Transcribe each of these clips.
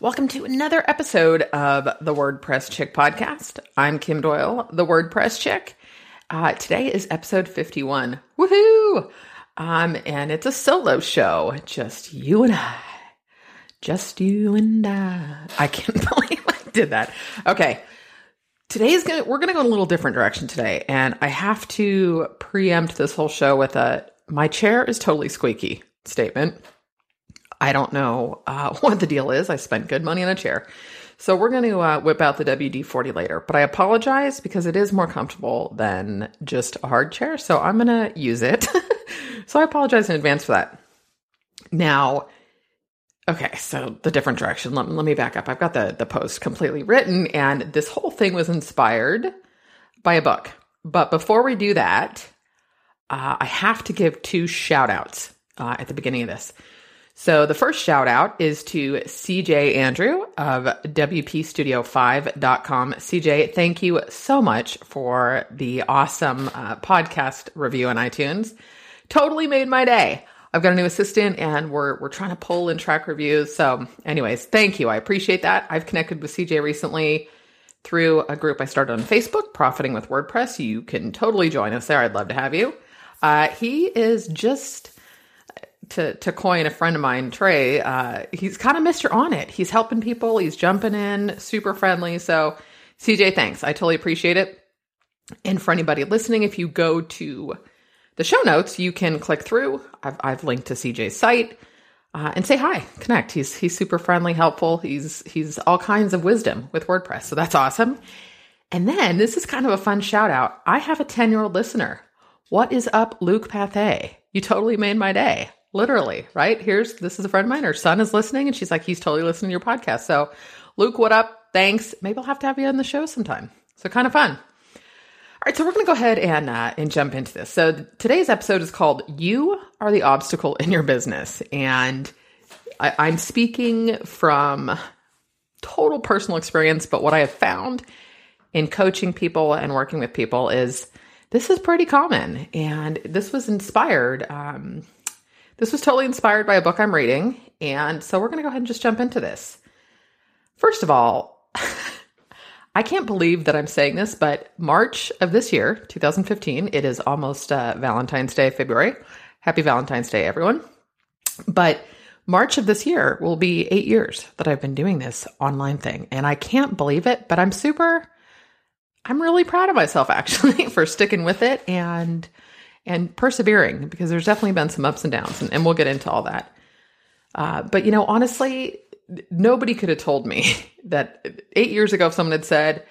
Welcome to another episode of the WordPress Chick podcast. I'm Kim Doyle, the WordPress Chick. Uh, today is episode 51. Woohoo! Um, and it's a solo show, just you and I. Just you and I. I can't believe I did that. Okay. Today's gonna we're gonna go in a little different direction today, and I have to preempt this whole show with a my chair is totally squeaky statement. I don't know uh, what the deal is. I spent good money on a chair. So we're going to uh, whip out the WD 40 later. But I apologize because it is more comfortable than just a hard chair. So I'm going to use it. so I apologize in advance for that. Now, okay, so the different direction. Let, let me back up. I've got the, the post completely written, and this whole thing was inspired by a book. But before we do that, uh, I have to give two shout outs uh, at the beginning of this. So the first shout out is to CJ Andrew of WPStudio5.com. CJ, thank you so much for the awesome uh, podcast review on iTunes. Totally made my day. I've got a new assistant and we're we're trying to pull and track reviews. So, anyways, thank you. I appreciate that. I've connected with CJ recently through a group I started on Facebook, Profiting with WordPress. You can totally join us there. I'd love to have you. Uh, he is just to to coin a friend of mine, Trey, uh, he's kind of Mister on it. He's helping people. He's jumping in, super friendly. So, CJ, thanks. I totally appreciate it. And for anybody listening, if you go to the show notes, you can click through. I've, I've linked to CJ's site uh, and say hi, connect. He's he's super friendly, helpful. He's he's all kinds of wisdom with WordPress, so that's awesome. And then this is kind of a fun shout out. I have a ten year old listener. What is up, Luke Pathé? You totally made my day literally, right? Here's this is a friend of mine. Her son is listening, and she's like, he's totally listening to your podcast. So, Luke, what up? Thanks. Maybe I'll have to have you on the show sometime. So, kind of fun. All right, so we're going to go ahead and uh, and jump into this. So th- today's episode is called "You Are the Obstacle in Your Business," and I, I'm speaking from total personal experience. But what I have found in coaching people and working with people is this is pretty common, and this was inspired. Um, this was totally inspired by a book I'm reading. And so we're going to go ahead and just jump into this. First of all, I can't believe that I'm saying this, but March of this year, 2015, it is almost uh, Valentine's Day, February. Happy Valentine's Day, everyone. But March of this year will be eight years that I've been doing this online thing. And I can't believe it, but I'm super, I'm really proud of myself actually for sticking with it and and persevering because there's definitely been some ups and downs, and, and we'll get into all that. Uh, but you know, honestly, nobody could have told me that eight years ago, if someone had said,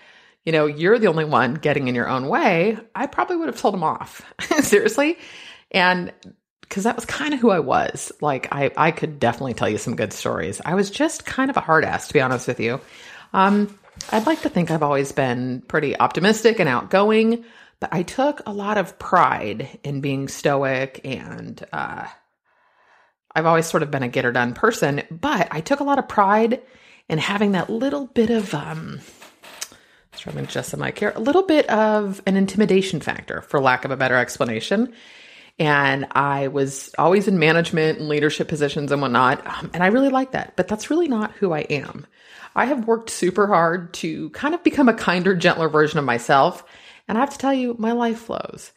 you know, you're the only one getting in your own way, I probably would have told them off. Seriously. And because that was kind of who I was. Like, I, I could definitely tell you some good stories. I was just kind of a hard ass, to be honest with you. Um, I'd like to think I've always been pretty optimistic and outgoing. But I took a lot of pride in being stoic and uh, I've always sort of been a get her done person, but I took a lot of pride in having that little bit of um to adjust the mic here, a little bit of an intimidation factor, for lack of a better explanation. And I was always in management and leadership positions and whatnot. Um, and I really like that, but that's really not who I am. I have worked super hard to kind of become a kinder, gentler version of myself. And I have to tell you, my life flows.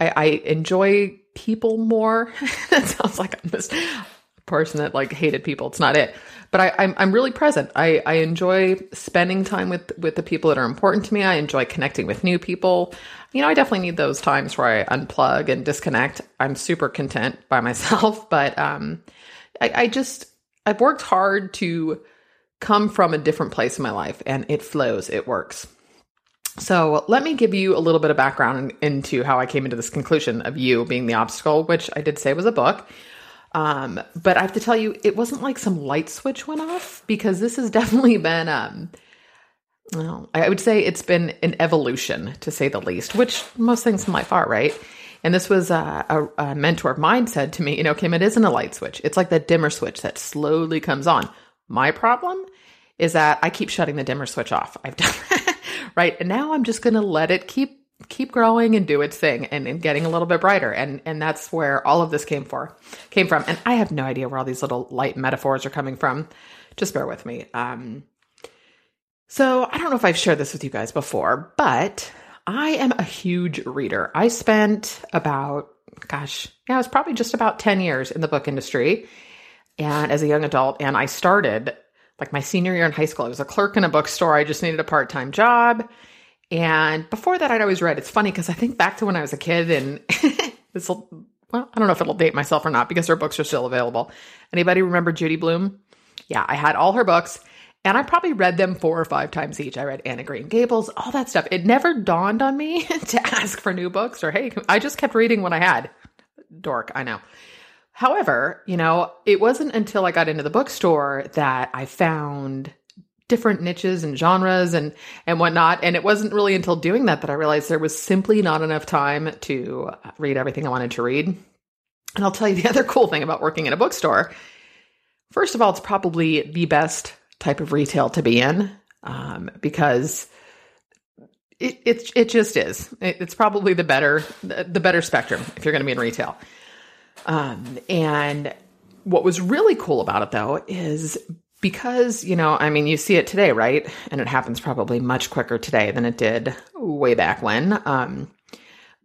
I, I enjoy people more. that sounds like I'm a person that like hated people. It's not it. But I, I'm I'm really present. I, I enjoy spending time with with the people that are important to me. I enjoy connecting with new people. You know, I definitely need those times where I unplug and disconnect. I'm super content by myself, but um, I, I just I've worked hard to come from a different place in my life, and it flows. It works. So let me give you a little bit of background into how I came into this conclusion of you being the obstacle, which I did say was a book. Um, but I have to tell you, it wasn't like some light switch went off because this has definitely been um, well, I would say it's been an evolution to say the least, which most things in life are, right? And this was uh, a, a, mentor of mine said to me, you know, Kim, it isn't a light switch. It's like that dimmer switch that slowly comes on. My problem is that I keep shutting the dimmer switch off. I've done that, right? And now I'm just going to let it keep keep growing and do its thing and, and, getting a little bit brighter. And and that's where all of this came for came from. And I have no idea where all these little light metaphors are coming from. Just bear with me. Um, so I don't know if I've shared this with you guys before, but I am a huge reader. I spent about, gosh, yeah, it was probably just about 10 years in the book industry and as a young adult. And I started like my senior year in high school. I was a clerk in a bookstore. I just needed a part time job. And before that, I'd always read. It's funny because I think back to when I was a kid and this will, well, I don't know if it'll date myself or not because her books are still available. Anybody remember Judy Blume? Yeah, I had all her books and I probably read them four or five times each. I read Anne of Green Gables, all that stuff. It never dawned on me to ask for new books or, hey, I just kept reading what I had. Dork, I know. However, you know, it wasn't until I got into the bookstore that I found different niches and genres and and whatnot. And it wasn't really until doing that that I realized there was simply not enough time to read everything I wanted to read. And I'll tell you the other cool thing about working in a bookstore. First of all, it's probably the best type of retail to be in um, because it, it, it just is. It, it's probably the better the better spectrum if you're going to be in retail. Um, and what was really cool about it though is because you know i mean you see it today right and it happens probably much quicker today than it did way back when um,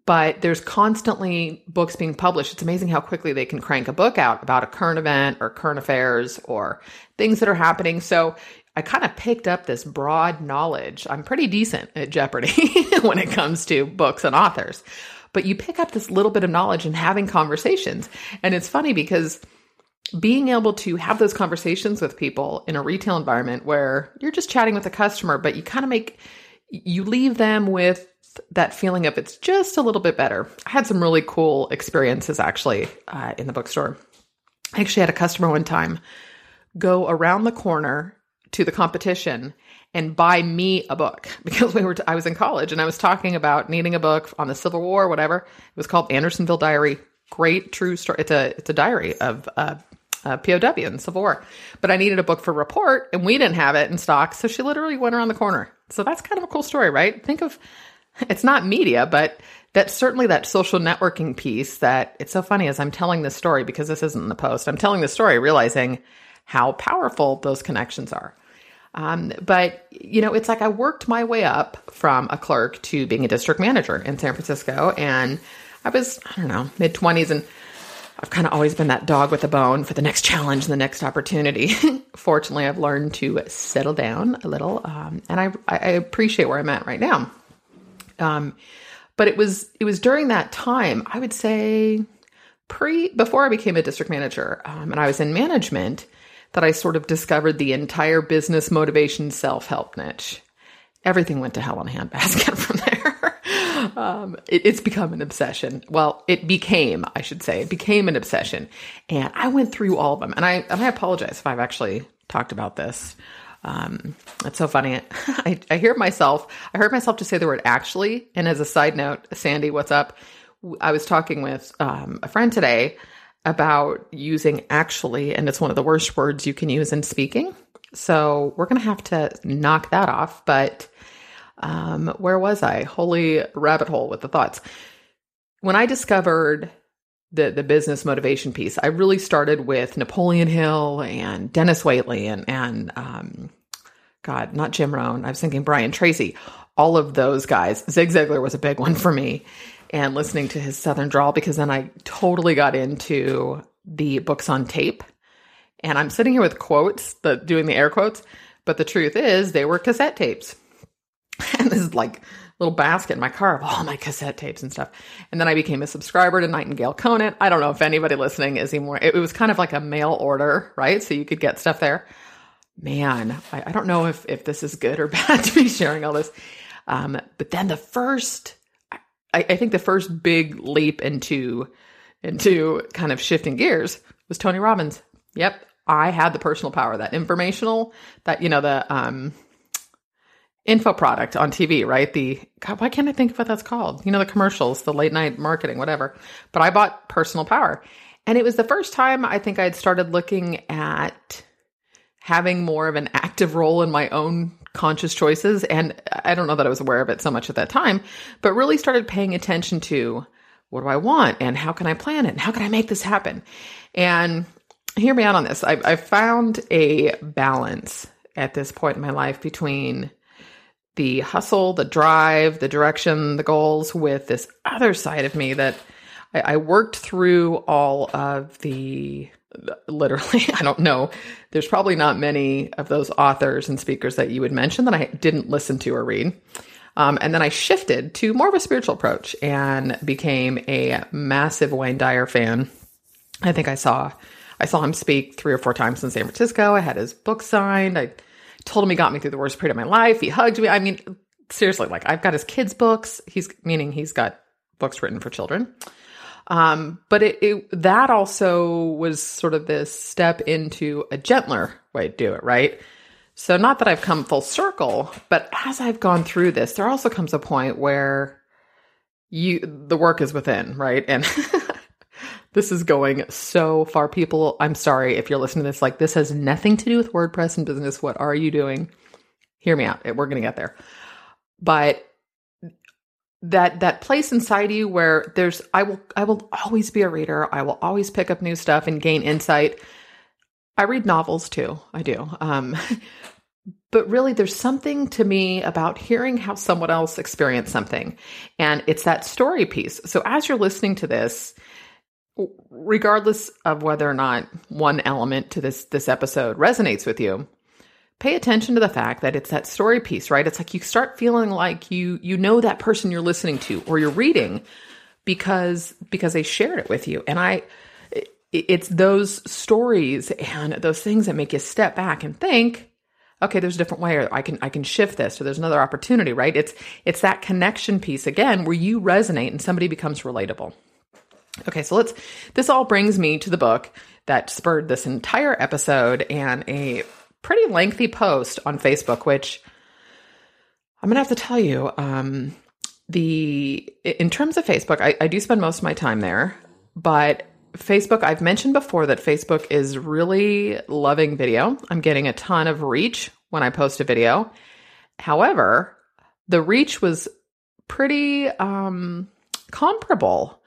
but there's constantly books being published. It's amazing how quickly they can crank a book out about a current event or current affairs or things that are happening. So I kind of picked up this broad knowledge. I'm pretty decent at Jeopardy when it comes to books and authors. But you pick up this little bit of knowledge and having conversations. And it's funny because being able to have those conversations with people in a retail environment where you're just chatting with a customer, but you kind of make, you leave them with that feeling of it's just a little bit better. I had some really cool experiences actually uh, in the bookstore. I actually had a customer one time go around the corner to the competition and buy me a book because we were t- I was in college and I was talking about needing a book on the Civil War whatever. It was called Andersonville Diary. Great true story. It's a it's a diary of uh, uh, POW in the Civil War. But I needed a book for report and we didn't have it in stock, so she literally went around the corner. So that's kind of a cool story, right? Think of it's not media, but that's certainly that social networking piece that it's so funny as I'm telling this story because this isn't in the post. I'm telling the story realizing how powerful those connections are. Um, but you know, it's like I worked my way up from a clerk to being a district manager in San Francisco, and I was I don't know mid twenties, and I've kind of always been that dog with a bone for the next challenge and the next opportunity. Fortunately, I've learned to settle down a little, um, and I I appreciate where I'm at right now. Um, but it was it was during that time, I would say pre before I became a district manager, um, and I was in management, that I sort of discovered the entire business motivation self help niche. Everything went to hell in a handbasket from there. um, it, it's become an obsession. Well, it became, I should say, it became an obsession, and I went through all of them. And I and I apologize if I've actually talked about this. Um, it's so funny. I, I hear myself, I heard myself just say the word actually. And as a side note, Sandy, what's up? I was talking with um, a friend today about using actually, and it's one of the worst words you can use in speaking. So we're going to have to knock that off. But um, where was I? Holy rabbit hole with the thoughts. When I discovered the the business motivation piece. I really started with Napoleon Hill and Denis Waitley and and um, God, not Jim Rohn. I was thinking Brian Tracy. All of those guys. Zig Ziglar was a big one for me, and listening to his Southern drawl because then I totally got into the books on tape. And I'm sitting here with quotes, the doing the air quotes, but the truth is they were cassette tapes. And this is like little basket in my car of all my cassette tapes and stuff. And then I became a subscriber to Nightingale Conant. I don't know if anybody listening is anymore. It, it was kind of like a mail order, right? So you could get stuff there. Man, I, I don't know if, if this is good or bad to be sharing all this. Um, but then the first, I, I think the first big leap into, into kind of shifting gears was Tony Robbins. Yep. I had the personal power, that informational, that, you know, the, um, info product on TV, right? The God, why can't I think of what that's called? You know, the commercials, the late night marketing, whatever. But I bought Personal Power. And it was the first time I think I had started looking at having more of an active role in my own conscious choices. And I don't know that I was aware of it so much at that time, but really started paying attention to what do I want and how can I plan it and how can I make this happen? And hear me out on this. I, I found a balance at this point in my life between the hustle, the drive, the direction, the goals with this other side of me that I, I worked through all of the literally, I don't know. There's probably not many of those authors and speakers that you would mention that I didn't listen to or read. Um, and then I shifted to more of a spiritual approach and became a massive Wayne Dyer fan. I think I saw I saw him speak three or four times in San Francisco. I had his book signed. I told him he got me through the worst period of my life. He hugged me. I mean, seriously, like I've got his kids' books. He's meaning he's got books written for children. Um, but it, it, that also was sort of this step into a gentler way to do it, right? So not that I've come full circle, but as I've gone through this, there also comes a point where you the work is within, right? And this is going so far. People, I'm sorry if you're listening to this, like this has nothing to do with WordPress and business. What are you doing? Hear me out. We're gonna get there. But that that place inside you where there's I will I will always be a reader. I will always pick up new stuff and gain insight. I read novels too. I do. Um, but really there's something to me about hearing how someone else experienced something. And it's that story piece. So as you're listening to this, regardless of whether or not one element to this this episode resonates with you, pay attention to the fact that it's that story piece, right? It's like you start feeling like you you know that person you're listening to or you're reading because because they shared it with you. And I it's those stories and those things that make you step back and think, okay, there's a different way or I can I can shift this or there's another opportunity, right? It's it's that connection piece again where you resonate and somebody becomes relatable. Okay, so let's this all brings me to the book that spurred this entire episode and a pretty lengthy post on Facebook, which I'm gonna have to tell you, um, the in terms of Facebook, I, I do spend most of my time there, but Facebook, I've mentioned before that Facebook is really loving video. I'm getting a ton of reach when I post a video. However, the reach was pretty um, comparable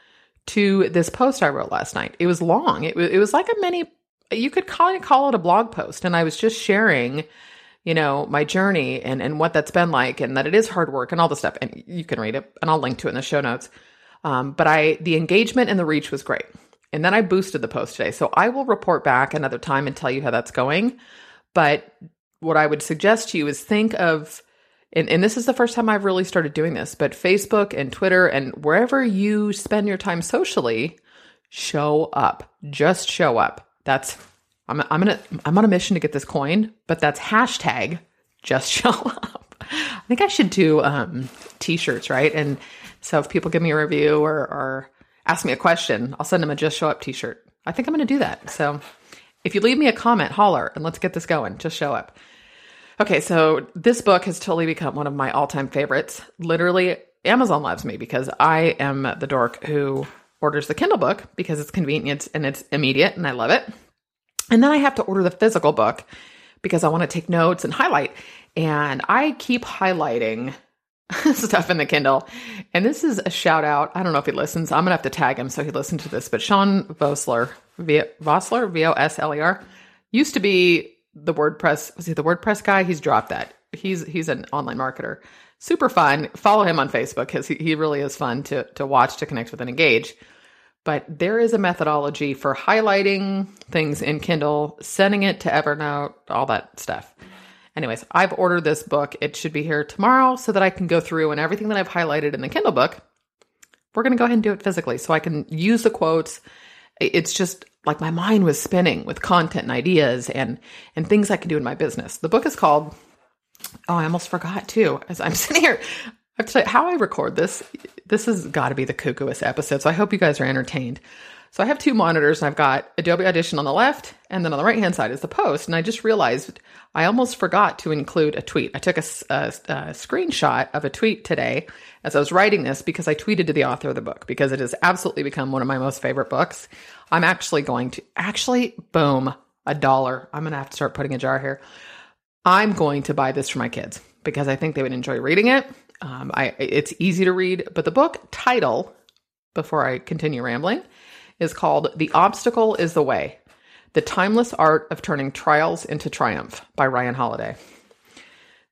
to this post I wrote last night. It was long. It, it was like a mini you could call it, call it a blog post. And I was just sharing, you know, my journey and, and what that's been like and that it is hard work and all the stuff. And you can read it and I'll link to it in the show notes. Um, but I, the engagement and the reach was great. And then I boosted the post today. So I will report back another time and tell you how that's going. But what I would suggest to you is think of, and, and this is the first time I've really started doing this, but Facebook and Twitter and wherever you spend your time socially, show up. Just show up. That's I'm I'm gonna I'm on a mission to get this coin, but that's hashtag just show up. I think I should do um, t-shirts, right? And so if people give me a review or, or ask me a question, I'll send them a just show up t-shirt. I think I'm to do that. So if you leave me a comment, holler and let's get this going. Just show up. Okay, so this book has totally become one of my all-time favorites. Literally, Amazon loves me because I am the dork who orders the Kindle book because it's convenient and it's immediate and I love it. And then I have to order the physical book because I want to take notes and highlight. And I keep highlighting stuff in the Kindle. And this is a shout out. I don't know if he listens. I'm going to have to tag him so he listens to this. But Sean Vosler, v- Vosler, V O S L E R, used to be the WordPress. Was he the WordPress guy? He's dropped that. He's he's an online marketer. Super fun. Follow him on Facebook because he, he really is fun to to watch, to connect with, and engage. But there is a methodology for highlighting things in Kindle, sending it to Evernote, all that stuff. Anyways, I've ordered this book. It should be here tomorrow so that I can go through and everything that I've highlighted in the Kindle book, we're going to go ahead and do it physically so I can use the quotes. It's just like my mind was spinning with content and ideas and and things I can do in my business. The book is called Oh, I almost forgot too. As I'm sitting here, I have to say how I record this. This has got to be the cuckooest episode. So I hope you guys are entertained. So I have two monitors and I've got Adobe Audition on the left and then on the right hand side is the post. And I just realized I almost forgot to include a tweet. I took a, a, a, screenshot of a tweet today as I was writing this because I tweeted to the author of the book because it has absolutely become one of my most favorite books. I'm actually going to actually boom a dollar. I'm going to have to start putting a jar here. I'm going to buy this for my kids because I think they would enjoy reading it. Um, I, it's easy to read, but the book title, before I continue rambling, is called The Obstacle is the Way The Timeless Art of Turning Trials into Triumph by Ryan Holiday.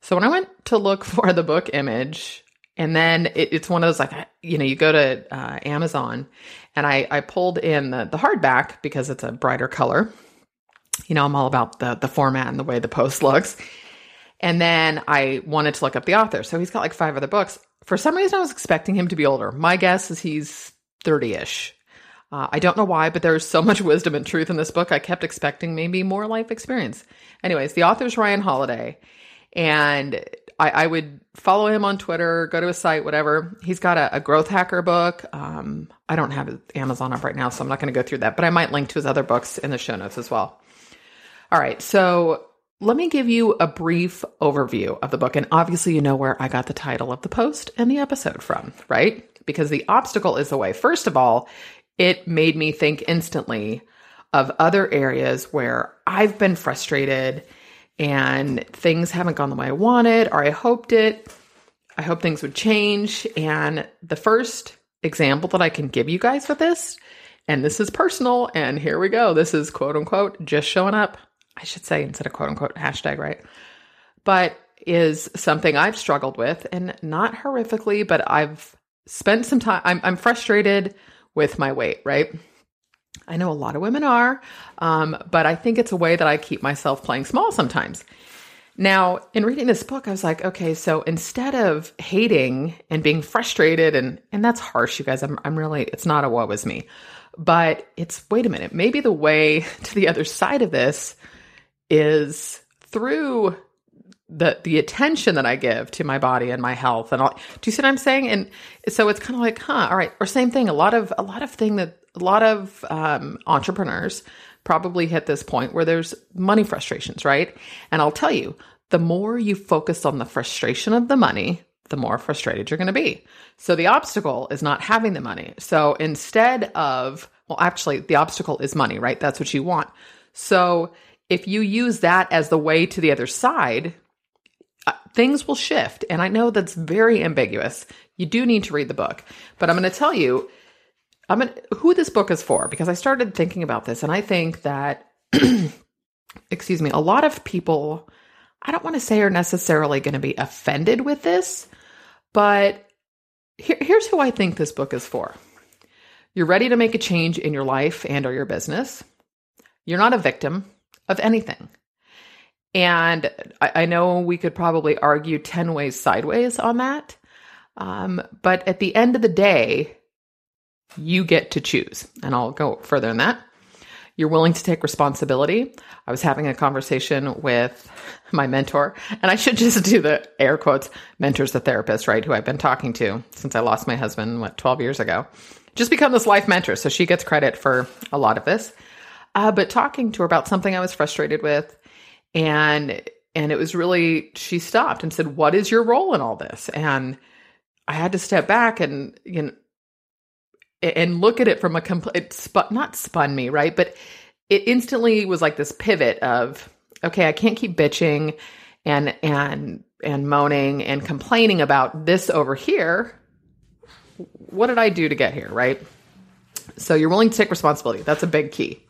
So when I went to look for the book image, and then it, it's one of those like, you know, you go to uh, Amazon and I, I pulled in the, the hardback because it's a brighter color. You know, I'm all about the, the format and the way the post looks. And then I wanted to look up the author. So he's got like five other books. For some reason, I was expecting him to be older. My guess is he's 30 ish. Uh, I don't know why, but there's so much wisdom and truth in this book. I kept expecting maybe more life experience. Anyways, the author's Ryan Holiday. And I, I would follow him on Twitter, go to his site, whatever. He's got a, a growth hacker book. Um, I don't have Amazon up right now, so I'm not going to go through that, but I might link to his other books in the show notes as well. All right. So let me give you a brief overview of the book. And obviously, you know where I got the title of the post and the episode from, right? Because the obstacle is the way. First of all, it made me think instantly of other areas where I've been frustrated and things haven't gone the way I wanted or I hoped it. I hope things would change. And the first example that I can give you guys with this, and this is personal, and here we go. This is quote unquote just showing up I should say instead of quote unquote hashtag, right? But is something I've struggled with and not horrifically, but I've spent some time, I'm, I'm frustrated with my weight, right? I know a lot of women are, um, but I think it's a way that I keep myself playing small sometimes. Now, in reading this book, I was like, okay, so instead of hating and being frustrated, and and that's harsh, you guys. I'm I'm really, it's not a woe is me, but it's wait a minute, maybe the way to the other side of this is through the the attention that I give to my body and my health and all. Do you see what I'm saying? And so it's kind of like, huh, all right. Or same thing. A lot of a lot of thing that a lot of um, entrepreneurs probably hit this point where there's money frustrations, right? And I'll tell you, the more you focus on the frustration of the money, the more frustrated you're going to be. So the obstacle is not having the money. So instead of, well, actually, the obstacle is money, right? That's what you want. So if you use that as the way to the other side, uh, things will shift. And I know that's very ambiguous. You do need to read the book, but I'm going to tell you I'm gonna, who this book is for because I started thinking about this and I think that, excuse me, a lot of people, I don't want to say are necessarily going to be offended with this, but here, here's who I think this book is for. You're ready to make a change in your life and or your business. You're not a victim of anything. And I, I know we could probably argue 10 ways sideways on that. Um, but at the end of the day, you get to choose. And I'll go further than that. You're willing to take responsibility. I was having a conversation with my mentor, and I should just do the air quotes mentor's the therapist, right? Who I've been talking to since I lost my husband, what, 12 years ago. Just become this life mentor. So she gets credit for a lot of this. Uh, but talking to her about something I was frustrated with, and and it was really she stopped and said, "What is your role in all this?" And I had to step back and you know and look at it from a complete spun not spun me right, but it instantly was like this pivot of okay, I can't keep bitching and and and moaning and complaining about this over here. What did I do to get here, right? So you're willing to take responsibility. That's a big key.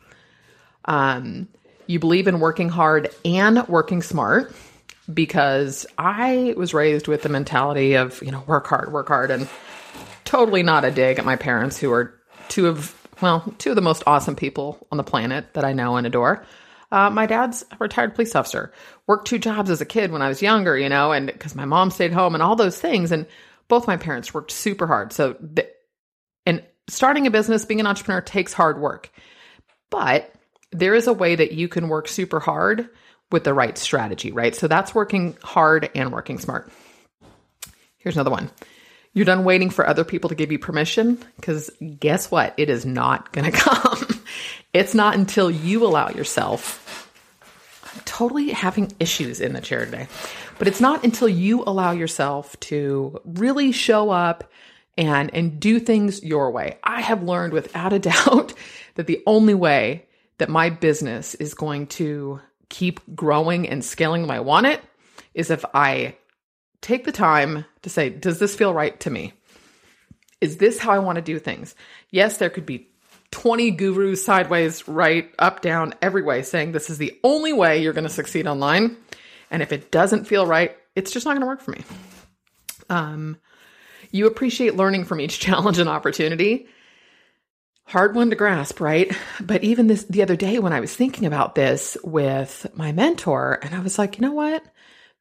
Um, you believe in working hard and working smart because I was raised with the mentality of, you know, work hard, work hard, and totally not a dig at my parents who are two of, well, two of the most awesome people on the planet that I know and adore. Uh, my dad's a retired police officer, worked two jobs as a kid when I was younger, you know, and because my mom stayed home and all those things. And both my parents worked super hard. So, the, and starting a business, being an entrepreneur takes hard work. But there is a way that you can work super hard with the right strategy, right? So that's working hard and working smart. Here's another one. You're done waiting for other people to give you permission because guess what? It is not going to come. it's not until you allow yourself. I'm totally having issues in the chair today, but it's not until you allow yourself to really show up and and do things your way. I have learned without a doubt that the only way that my business is going to keep growing and scaling the way I want it is if I take the time to say, does this feel right to me? Is this how I want to do things? Yes, there could be 20 gurus sideways, right, up, down, every way saying this is the only way you're going to succeed online. And if it doesn't feel right, it's just not going to work for me. Um, you appreciate learning from each challenge and opportunity. Hard one to grasp, right? But even this the other day when I was thinking about this with my mentor, and I was like, you know what?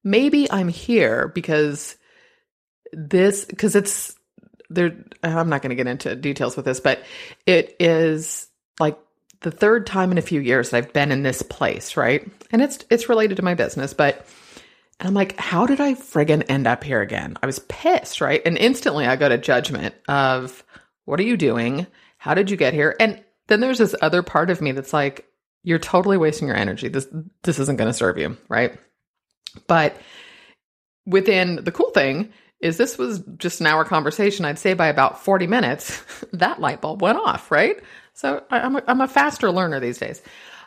maybe I'm here because this, because it's there. I'm not going to get into details with this, but it is like the third time in a few years that I've been in this place, right? And it's it's related to my business, but I'm like, how did I friggin' end up here again? I was pissed, right? And instantly I go to judgment of what are you doing? How did you get here? And then there's this other part of me that's like, you're totally wasting your energy. This this isn't going to serve you, right? But within the cool thing is this was just an hour conversation. I'd say by about 40 minutes, that light bulb went off, right? So I'm a, I'm a faster learner these days.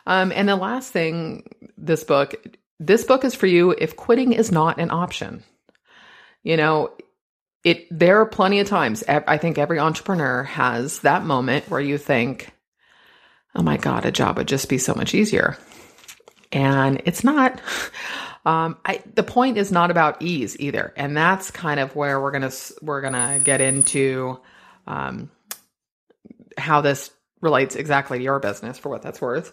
Um, and the last thing, this book, this book is for you if quitting is not an option. You know, it there are plenty of times I think every entrepreneur has that moment where you think, "Oh my god, a job would just be so much easier." And it's not. Um, I, the point is not about ease either, and that's kind of where we're gonna we're gonna get into um, how this relates exactly to your business for what that's worth.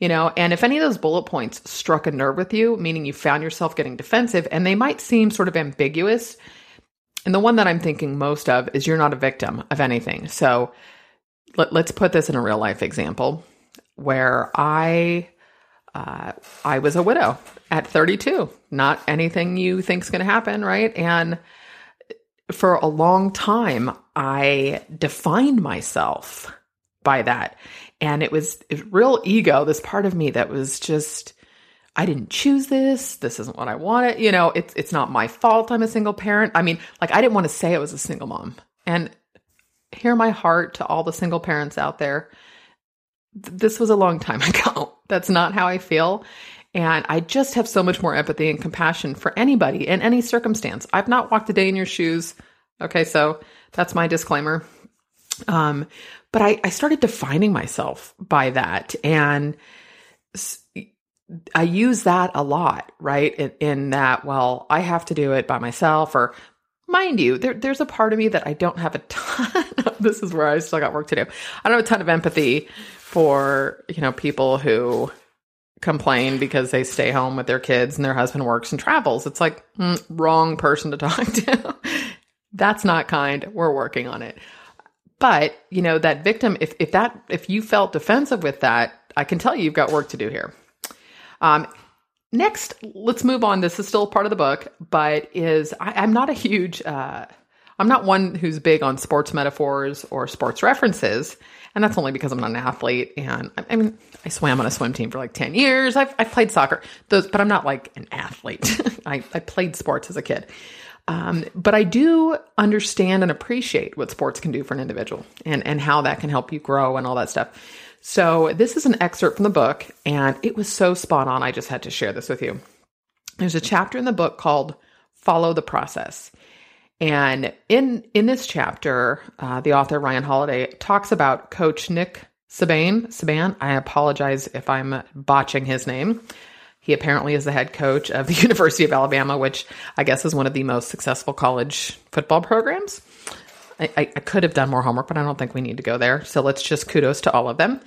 You know, and if any of those bullet points struck a nerve with you, meaning you found yourself getting defensive, and they might seem sort of ambiguous, and the one that I'm thinking most of is you're not a victim of anything. So let, us put this in a real life example where I uh, I was a widow at 32. Not anything you think's going to happen, right? And for a long time, I defined myself by that. And it was, it was real ego, this part of me that was just, I didn't choose this. This isn't what I wanted. You know, it's it's not my fault I'm a single parent. I mean, like I didn't want to say I was a single mom. And hear my heart to all the single parents out there this was a long time ago. That's not how I feel. And I just have so much more empathy and compassion for anybody in any circumstance. I've not walked a day in your shoes. Okay, so that's my disclaimer. Um, but I, I started defining myself by that. And I use that a lot, right? In, in, that, well, I have to do it by myself, or mind you, there, there's a part of me that I don't have a ton of, this is where I still got work to do. I don't have a ton of empathy for, you know, people who complain because they stay home with their kids and their husband works and travels. It's like, mm, wrong person to talk to. That's not kind. We're working on it. But, you know, that victim, if, if that, if you felt defensive with that, I can tell you you've got work to do here. Um, next, let's move on. This is still part of the book, but is I, am not a huge, uh, I'm not one who's big on sports metaphors or sports references. And that's only because I'm not an athlete. And I mean, I swam on a swim team for like 10 years. I've, I've played soccer, those, but I'm not like an athlete. I, I played sports as a kid. Um, but I do understand and appreciate what sports can do for an individual and, and how that can help you grow and all that stuff. So this is an excerpt from the book, and it was so spot on. I just had to share this with you. There's a chapter in the book called Follow the Process. And in in this chapter, uh, the author Ryan Holiday talks about Coach Nick Saban. Saban, I apologize if I'm botching his name. He apparently is the head coach of the University of Alabama, which I guess is one of the most successful college football programs. I, I, could have done more homework, but I don't think we need to go there. So let's just kudos to all of them.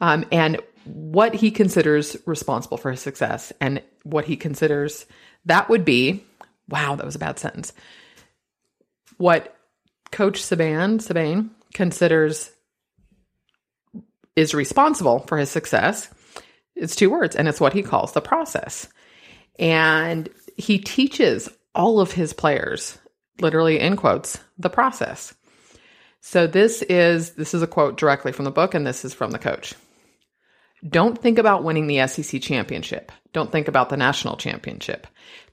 Um, and what he considers responsible for his success and what he considers that would be wow, that was a bad sentence what Coach Saban, Saban considers is responsible for his success it's two words and it's what he calls the process and he teaches all of his players literally in quotes, the process. So this is this is a quote directly from the book and this is from the coach. Don't think about winning the SEC championship. Don't think about the national championship.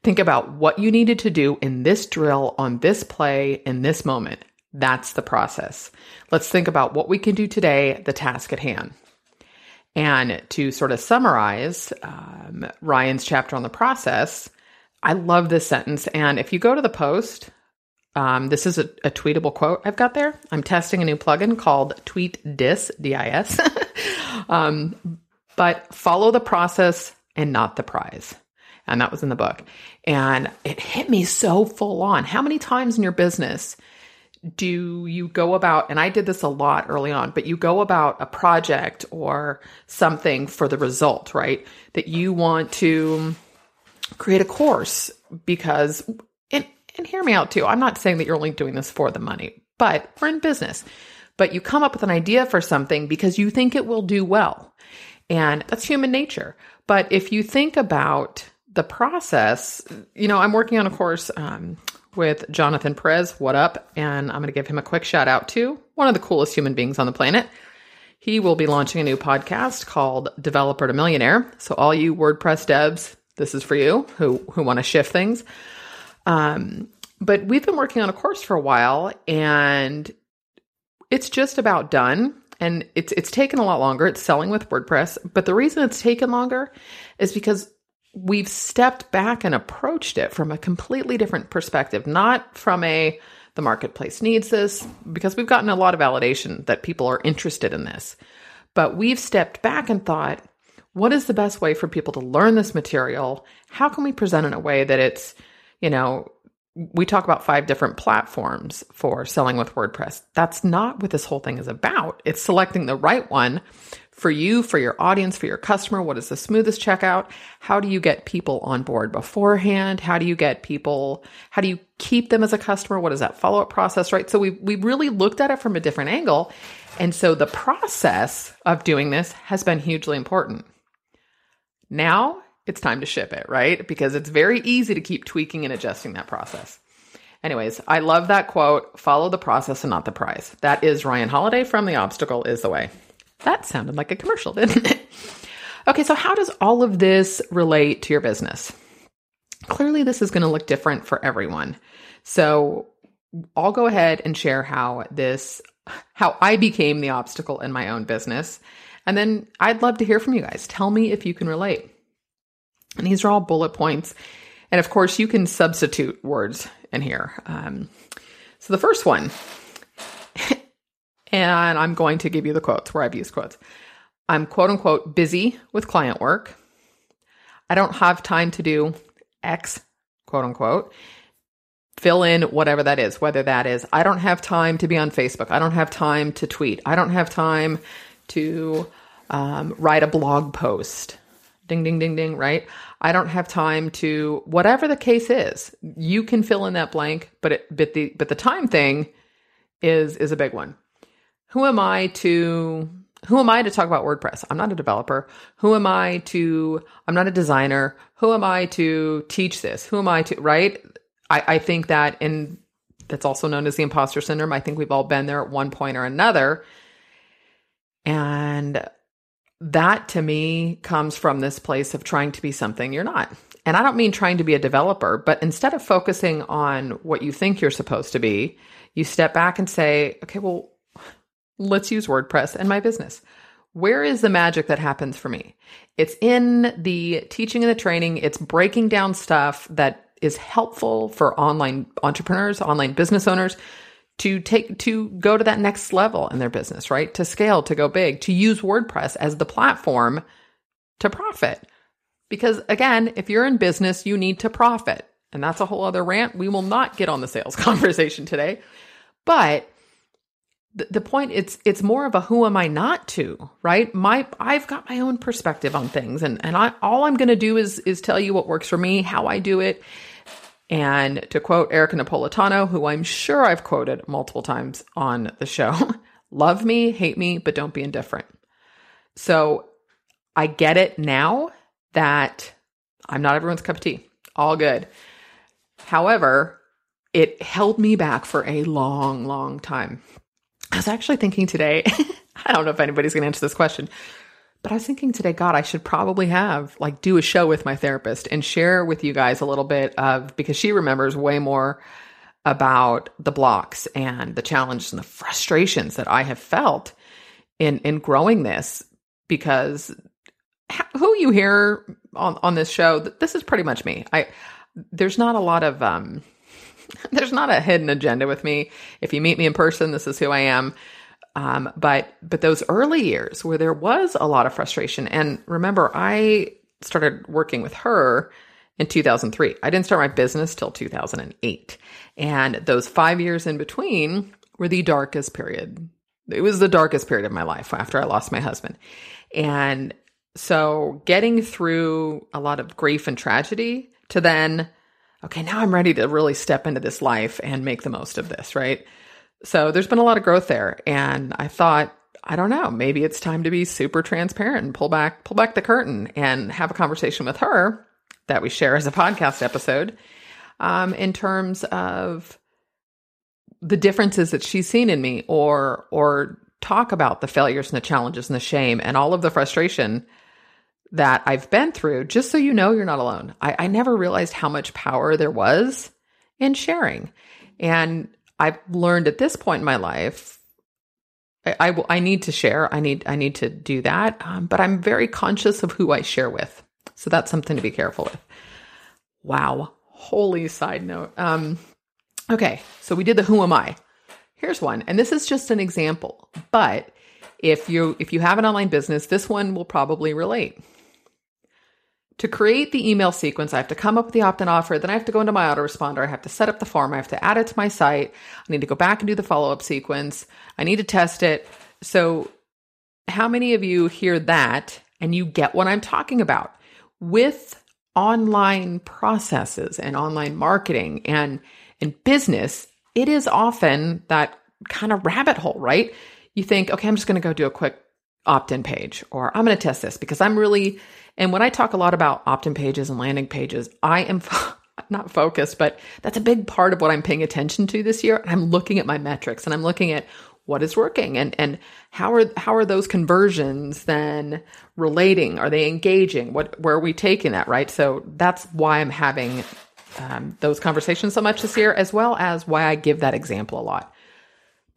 Think about what you needed to do in this drill on this play in this moment. That's the process. Let's think about what we can do today, the task at hand. And to sort of summarize um, Ryan's chapter on the process, I love this sentence. And if you go to the post, um, this is a, a, tweetable quote I've got there. I'm testing a new plugin called Tweet Dis, D I S. um, but follow the process and not the prize. And that was in the book. And it hit me so full on. How many times in your business do you go about, and I did this a lot early on, but you go about a project or something for the result, right? That you want to create a course because, and, and hear me out too. I'm not saying that you're only doing this for the money, but we're in business. But you come up with an idea for something because you think it will do well. And that's human nature. But if you think about the process, you know, I'm working on a course um, with Jonathan Perez. What up? And I'm going to give him a quick shout out to one of the coolest human beings on the planet. He will be launching a new podcast called Developer to Millionaire. So all you WordPress devs, this is for you who who want to shift things. Um, but we've been working on a course for a while, and it's just about done. And it's it's taken a lot longer. It's selling with WordPress, but the reason it's taken longer is because we've stepped back and approached it from a completely different perspective, not from a the marketplace needs this, because we've gotten a lot of validation that people are interested in this. But we've stepped back and thought, what is the best way for people to learn this material? How can we present in a way that it's, you know, we talk about five different platforms for selling with WordPress. That's not what this whole thing is about. It's selecting the right one for you, for your audience, for your customer? What is the smoothest checkout? How do you get people on board beforehand? How do you get people, how do you keep them as a customer? What is that follow up process, right? So we, we really looked at it from a different angle. And so the process of doing this has been hugely important. Now it's time to ship it, right? Because it's very easy to keep tweaking and adjusting that process. Anyways, I love that quote follow the process and not the prize. That is Ryan Holiday from The Obstacle is the Way. That sounded like a commercial, didn't it? Okay, so how does all of this relate to your business? Clearly, this is going to look different for everyone. So I'll go ahead and share how this, how I became the obstacle in my own business. And then I'd love to hear from you guys. Tell me if you can relate. And these are all bullet points. And of course, you can substitute words in here. Um, so the first one and I'm going to give you the quotes where I've used quotes. I'm quote unquote busy with client work. I don't have time to do X, quote unquote. Fill in whatever that is, whether that is, I don't have time to be on Facebook. I don't have time to tweet. I don't have time to um, write a blog post. Ding, ding, ding, ding, right? I don't have time to, whatever the case is, you can fill in that blank, but it, but the, but the time thing is, is a big one who am I to who am I to talk about WordPress? I'm not a developer. Who am I to I'm not a designer. Who am I to teach this? Who am I to right? I, I think that in that's also known as the imposter syndrome. I think we've all been there at one point or another. And that to me comes from this place of trying to be something you're not. And I don't mean trying to be a developer, but instead of focusing on what you think you're supposed to be, you step back and say, okay, well, let's use WordPress and my business. Where is the magic that happens for me? It's in the teaching and the training. It's breaking down stuff that is helpful for online entrepreneurs, online business owners to take to go to that next level in their business, right? To scale, to go big, to use WordPress as the platform to profit. Because again, if you're in business, you need to profit. And that's a whole other rant. We will not get on the sales conversation today. But the, point it's it's more of a who am I not to, right? My I've got my own perspective on things and and I all I'm going to do is is tell you what works for me, how I do it. And to quote Erika Napoletano, who I'm sure I've quoted multiple times on the show, love me, hate me, but don't be indifferent. So I get it now that I'm not everyone's cup of tea. All good. However, it held me back for a long, long time. I was actually thinking today, I don't know if anybody's going to answer this question, but I was thinking today, God, I should probably have like do a show with my therapist and share with you guys a little bit of because she remembers way more about the blocks and the challenges and the frustrations that I have felt in in growing this because who you hear on on this show this is pretty much me. I there's not a lot of um there's not a hidden agenda with me. If you meet me in person, this is who I am. Um, but but those early years where there was a lot of frustration, and remember, I started working with her in 2003. I didn't start my business till 2008, and those five years in between were the darkest period. It was the darkest period of my life after I lost my husband, and so getting through a lot of grief and tragedy to then, okay, now I'm ready to really step into this life and make the most of this, right? So there's been a lot of growth there. And I thought, I don't know, maybe it's time to be super transparent and pull back, pull back the curtain and have a conversation with her that we share as a podcast episode um, in terms of the differences that she's seen in me or or talk about the failures and the challenges and the shame and all of the frustration that I've been through, just so you know you're not alone. I, I never realized how much power there was in sharing. And I've learned at this point in my life, I, I, I need to share. I need I need to do that. Um, but I'm very conscious of who I share with, so that's something to be careful with. Wow, holy side note. Um, okay, so we did the who am I. Here's one, and this is just an example, but if you if you have an online business, this one will probably relate. To create the email sequence, I have to come up with the opt in offer. Then I have to go into my autoresponder. I have to set up the form. I have to add it to my site. I need to go back and do the follow up sequence. I need to test it. So, how many of you hear that and you get what I'm talking about? With online processes and online marketing and, and business, it is often that kind of rabbit hole, right? You think, okay, I'm just going to go do a quick opt in page, or I'm going to test this because I'm really and when I talk a lot about opt in pages and landing pages, I am not focused, but that's a big part of what I'm paying attention to this year. I'm looking at my metrics and I'm looking at what is working and and how are how are those conversions then relating? Are they engaging? What where are we taking that right? So that's why i'm having um, those conversations so much this year as well as why i give that example a lot.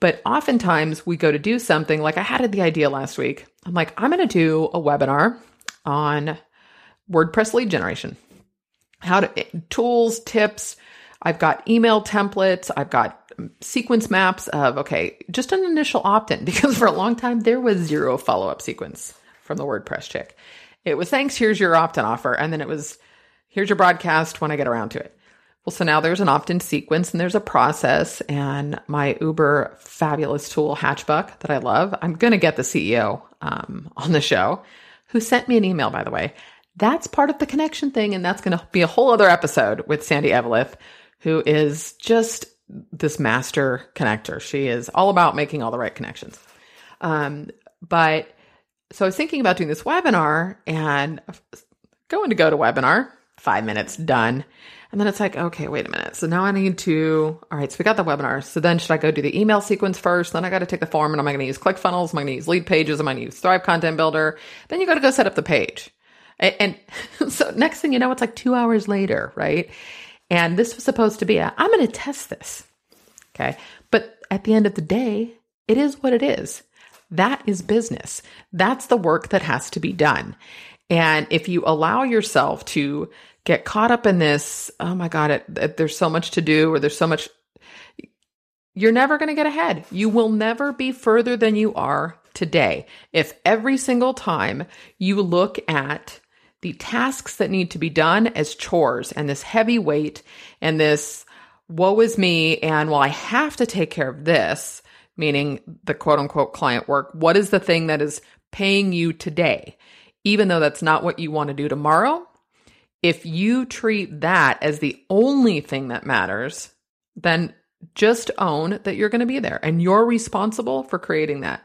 But oftentimes we go to do something like i had the idea last week. I'm like i'm going to do a webinar on WordPress lead generation. How to tools, tips. I've got email templates. I've got sequence maps of, okay, just an initial opt in because for a long time there was zero follow up sequence from the WordPress chick. It was thanks, here's your opt in offer. And then it was, here's your broadcast when I get around to it. Well, so now there's an opt in sequence and there's a process and my uber fabulous tool, Hatchbuck, that I love. I'm going to get the CEO um, on the show who sent me an email, by the way. That's part of the connection thing. And that's going to be a whole other episode with Sandy Evelith, who is just this master connector. She is all about making all the right connections. Um, but so I was thinking about doing this webinar and going to go to webinar, five minutes done. And then it's like, okay, wait a minute. So now I need to, all right, so we got the webinar. So then should I go do the email sequence first? Then I got to take the form and am I going to use ClickFunnels? Am I going to use Leadpages? Am I going to use Thrive Content Builder? Then you got to go set up the page. And, and so next thing you know, it's like two hours later, right? And this was supposed to be a, I'm going to test this. Okay. But at the end of the day, it is what it is. That is business. That's the work that has to be done. And if you allow yourself to get caught up in this, oh my God, it, it, there's so much to do or there's so much, you're never going to get ahead. You will never be further than you are today. If every single time you look at the tasks that need to be done as chores and this heavy weight and this woe is me, and well, I have to take care of this, meaning the quote unquote client work. What is the thing that is paying you today? Even though that's not what you want to do tomorrow, if you treat that as the only thing that matters, then just own that you're going to be there and you're responsible for creating that.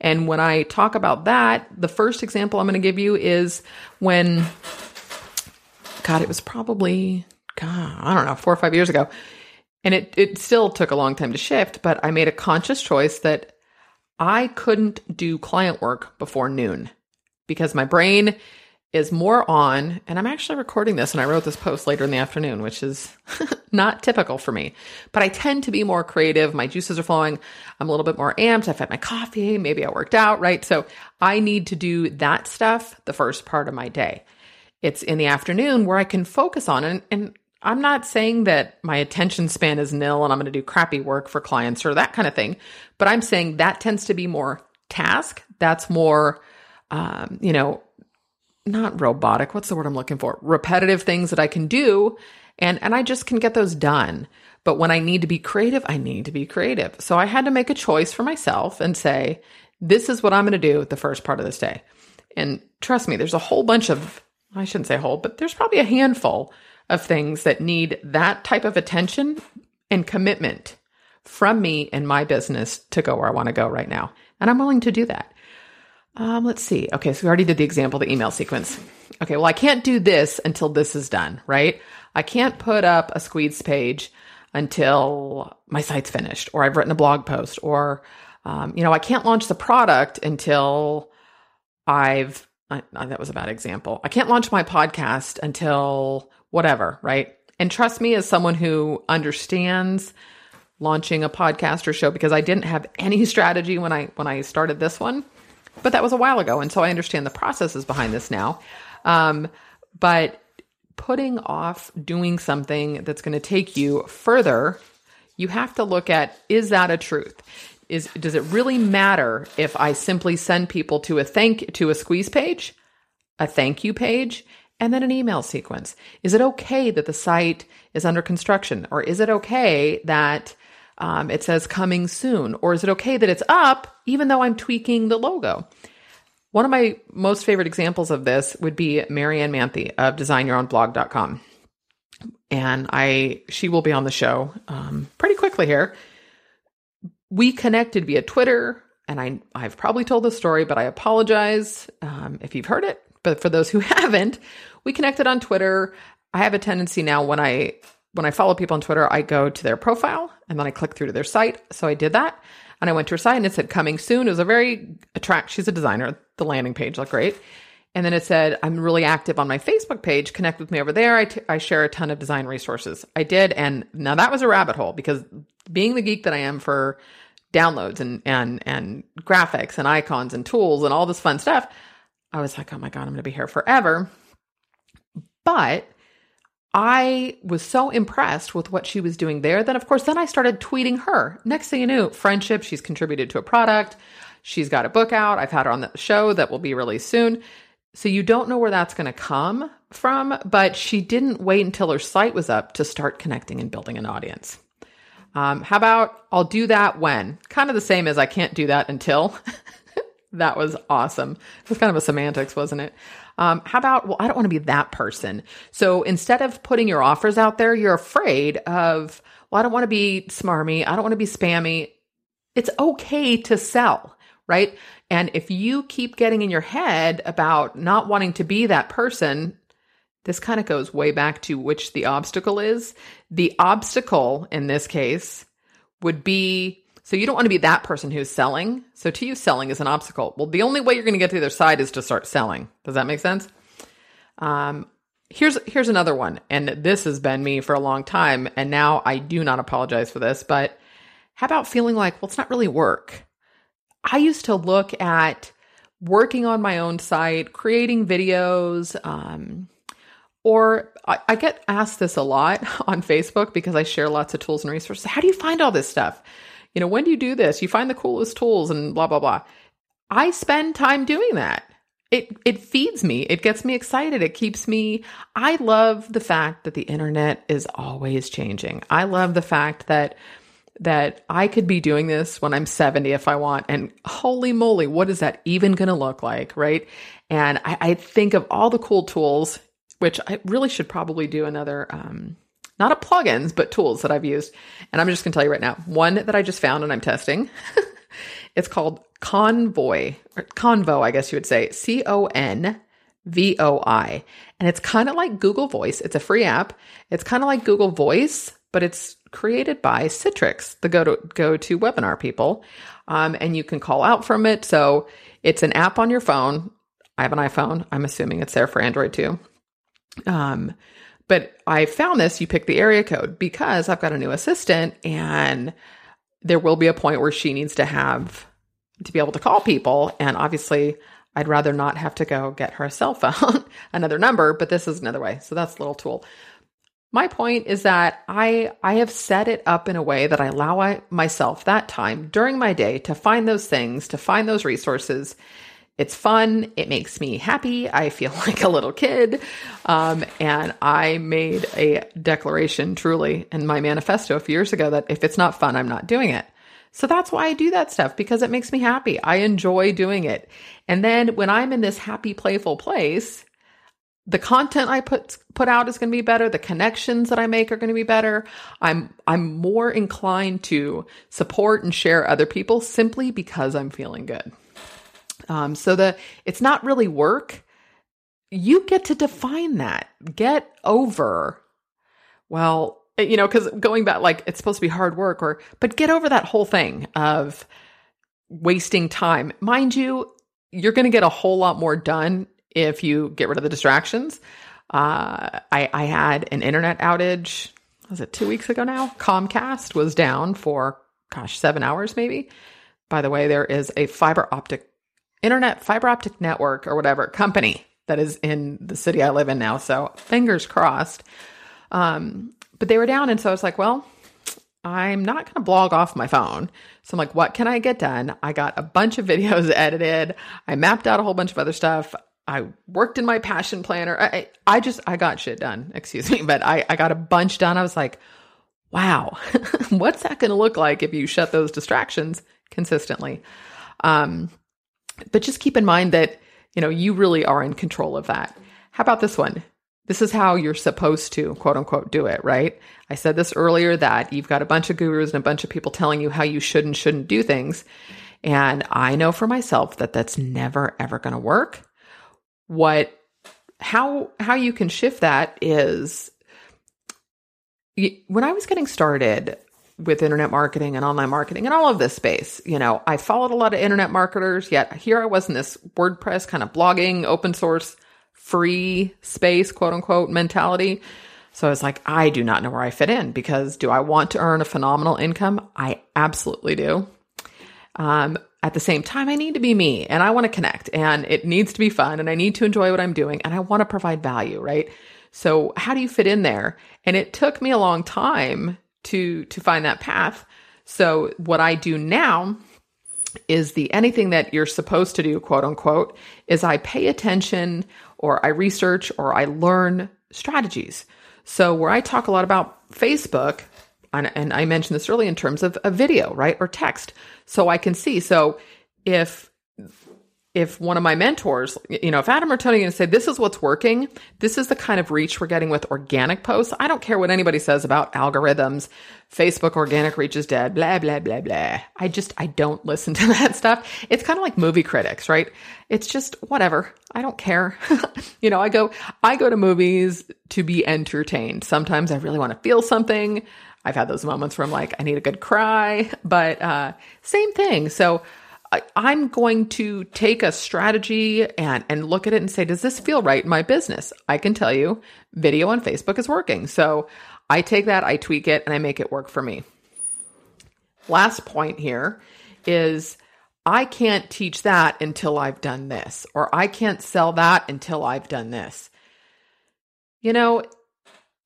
And when I talk about that, the first example I'm going to give you is when, God, it was probably, God, I don't know, four or five years ago. And it, it still took a long time to shift, but I made a conscious choice that I couldn't do client work before noon because my brain is more on, and I'm actually recording this and I wrote this post later in the afternoon, which is not typical for me. But I tend to be more creative. My juices are flowing. I'm a little bit more amped. I've had my coffee. Maybe I worked out, right? So I need to do that stuff the first part of my day. It's in the afternoon where I can focus on it. And I'm not saying that my attention span is nil and I'm going to do crappy work for clients or that kind of thing, but I'm saying that tends to be more task. That's more, um, you know, not robotic. What's the word I'm looking for? Repetitive things that I can do. And, and I just can get those done. But when I need to be creative, I need to be creative. So I had to make a choice for myself and say, this is what I'm going to do the first part of this day. And trust me, there's a whole bunch of, I shouldn't say whole, but there's probably a handful of things that need that type of attention and commitment from me and my business to go where I want to go right now. And I'm willing to do that. Um, let's see. Okay, so we already did the example, the email sequence. Okay, well, I can't do this until this is done, right? I can't put up a squeeze page until my site's finished, or I've written a blog post, or um, you know, I can't launch the product until I've. I, that was a bad example. I can't launch my podcast until whatever, right? And trust me, as someone who understands launching a podcast or show, because I didn't have any strategy when I when I started this one but that was a while ago. And so I understand the processes behind this now. Um, but putting off doing something that's going to take you further, you have to look at is that a truth? Is does it really matter if I simply send people to a thank to a squeeze page, a thank you page, and then an email sequence? Is it okay that the site is under construction, or is it okay that um, it says coming soon? Or is it okay that it's up even though I'm tweaking the logo? One of my most favorite examples of this would be Marianne Manthey of designyourownblog.com. And I, she will be on the show um, pretty quickly here. We connected via Twitter, and I, I've probably told the story, but I apologize um, if you've heard it. But for those who haven't, we connected on Twitter. I have a tendency now when I when I follow people on Twitter, I go to their profile and then I click through to their site. So I did that. And I went to her site and it said coming soon. It was a very attract. She's a designer. The landing page looked great. And then it said, I'm really active on my Facebook page. Connect with me over there. I, t- I share a ton of design resources. I did. And now that was a rabbit hole because being the geek that I am for downloads and, and, and graphics and icons and tools and all this fun stuff, I was like, oh my God, I'm going to be here forever. But I was so impressed with what she was doing there. Then, of course, then I started tweeting her. Next thing you knew, friendship, she's contributed to a product. She's got a book out. I've had her on the show that will be released soon. So you don't know where that's going to come from, but she didn't wait until her site was up to start connecting and building an audience. Um, how about I'll do that when? Kind of the same as I can't do that until. that was awesome. It was kind of a semantics, wasn't it? Um, how about, well, I don't want to be that person. So instead of putting your offers out there, you're afraid of, well, I don't want to be smarmy. I don't want to be spammy. It's okay to sell, right? And if you keep getting in your head about not wanting to be that person, this kind of goes way back to which the obstacle is. The obstacle in this case would be so you don't want to be that person who's selling. So to you, selling is an obstacle. Well, the only way you're going to get to the other side is to start selling. Does that make sense? Um, here's here's another one, and this has been me for a long time, and now I do not apologize for this. But how about feeling like, well, it's not really work? I used to look at working on my own site, creating videos. Um, or I, I, get asked this a lot on Facebook because I share lots of tools and resources. How do you find all this stuff? You know, when do you do this? You find the coolest tools and blah, blah, blah. I spend time doing that. It, it feeds me. It gets me excited. It keeps me. I love the fact that the internet is always changing. I love the fact that that I could be doing this when I'm 70 if I want. And holy moly, what is that even going to look like? Right. And I, I, think of all the cool tools, which I really should probably do another, um, not a plugins, but tools that I've used. And I'm just going to tell you right now one that I just found and I'm testing. it's called Convoy, or Convo, I guess you would say, C O N V O I. And it's kind of like Google Voice. It's a free app. It's kind of like Google Voice, but it's created by Citrix, the go to go to webinar people, um, and you can call out from it. So it's an app on your phone. I have an iPhone. I'm assuming it's there for Android too. Um, but I found this. You pick the area code because I've got a new assistant, and there will be a point where she needs to have to be able to call people, and obviously I'd rather not have to go get her a cell phone, another number, but this is another way. So that's a little tool. My point is that I I have set it up in a way that I allow I, myself that time during my day to find those things, to find those resources. It's fun. It makes me happy. I feel like a little kid. Um, and I made a declaration truly in my manifesto a few years ago that if it's not fun, I'm not doing it. So that's why I do that stuff because it makes me happy. I enjoy doing it. And then when I'm in this happy, playful place, the content I put put out is going to be better. The connections that I make are going to be better. I'm I'm more inclined to support and share other people simply because I'm feeling good. Um, so the it's not really work. You get to define that. Get over. Well, you know, because going back, like it's supposed to be hard work, or but get over that whole thing of wasting time. Mind you, you're going to get a whole lot more done if you get rid of the distractions. Uh, I, I had an internet outage. Was it two weeks ago now? Comcast was down for gosh seven hours maybe. By the way, there is a fiber optic internet fiber optic network or whatever company that is in the city I live in now. So fingers crossed. Um, but they were down. And so I was like, well, I'm not going to blog off my phone. So I'm like, what can I get done? I got a bunch of videos edited. I mapped out a whole bunch of other stuff. I worked in my passion planner. I, I just, I got shit done. Excuse me. But I, I got a bunch done. I was like, wow, what's that going to look like if you shut those distractions consistently? Um, but just keep in mind that, you know, you really are in control of that. How about this one? This is how you're supposed to, quote unquote, do it, right? I said this earlier that you've got a bunch of gurus and a bunch of people telling you how you should and shouldn't do things. And I know for myself that that's never ever going to work. What, how, how you can shift that is when I was getting started with internet marketing and online marketing and all of this space, you know, I followed a lot of internet marketers, yet here I was in this WordPress kind of blogging, open source free space, quote unquote, mentality. So I was like, I do not know where I fit in because do I want to earn a phenomenal income? I absolutely do. Um, at the same time, I need to be me and I want to connect and it needs to be fun and I need to enjoy what I'm doing and I want to provide value, right? So how do you fit in there? And it took me a long time to, to find that path. So what I do now is the anything that you're supposed to do, quote unquote, is I pay attention or I research or I learn strategies. So, where I talk a lot about Facebook, and, I mentioned this early in terms of a video, right, or text, so I can see. So, if if one of my mentors, you know, if Adam or Tony to say, this is what's working, this is the kind of reach we're getting with organic posts. I don't care what anybody says about algorithms. Facebook organic reach is dead, blah, blah, blah, blah. I just, I don't listen to that stuff. It's kind of like movie critics, right? It's just whatever. I don't care. you know, I go, I go to movies to be entertained. Sometimes I really want to feel something. I've had those moments where I'm like, I need a good cry, but, uh, same thing. So, I'm going to take a strategy and, and look at it and say, does this feel right in my business? I can tell you video on Facebook is working. So I take that, I tweak it, and I make it work for me. Last point here is I can't teach that until I've done this, or I can't sell that until I've done this. You know,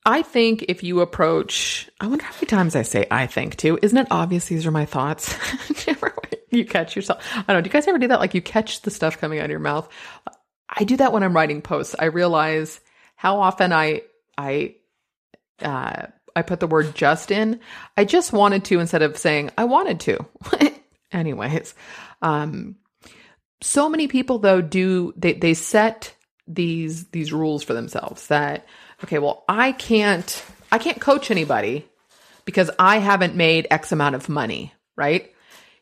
I think if you approach, I wonder how many times I say I think too. Isn't it obvious these are my thoughts? you catch yourself. I don't know. Do you guys ever do that? Like you catch the stuff coming out of your mouth. I do that when I'm writing posts. I realize how often I I uh, I put the word just in. I just wanted to instead of saying I wanted to. Anyways, um, so many people though do they they set these these rules for themselves that okay, well I can't I can't coach anybody because I haven't made X amount of money, right?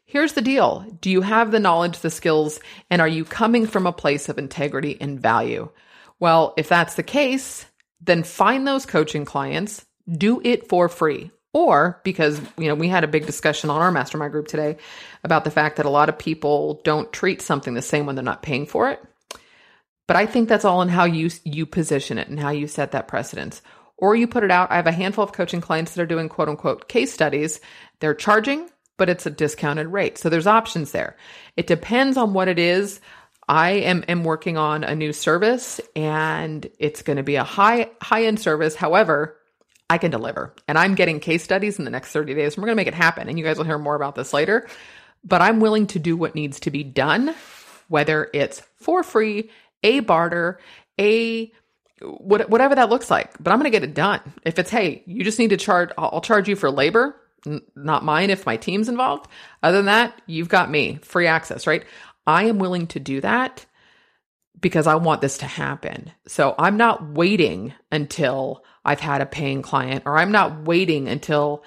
Here's the deal Do you have the knowledge, the skills, and are you coming from a place of integrity and value? Well, if that's the case, then find those coaching clients, do it for free, or because you know we had a big discussion on our mastermind group today about the fact that a lot of people don't treat something the same when they're not paying for it but i think that's all in how you you position it and how you set that precedence or you put it out i have a handful of coaching clients that are doing quote unquote case studies they're charging but it's a discounted rate so there's options there it depends on what it is I am, am working on a new service and it's going to be a high high end service. However, I can deliver. And I'm getting case studies in the next 30 days. And we're going to make it happen. And you guys will hear more about this later. But I'm willing to do what needs to be done, whether it's for free, a barter, a whatever that looks like. But I'm going to get it done. If it's, hey, you just need to charge, I'll charge you for labor, not mine if my team's involved. Other than that, you've got me, free access, right? I am willing to do that because I want this to happen. So I'm not waiting until I've had a paying client or I'm not waiting until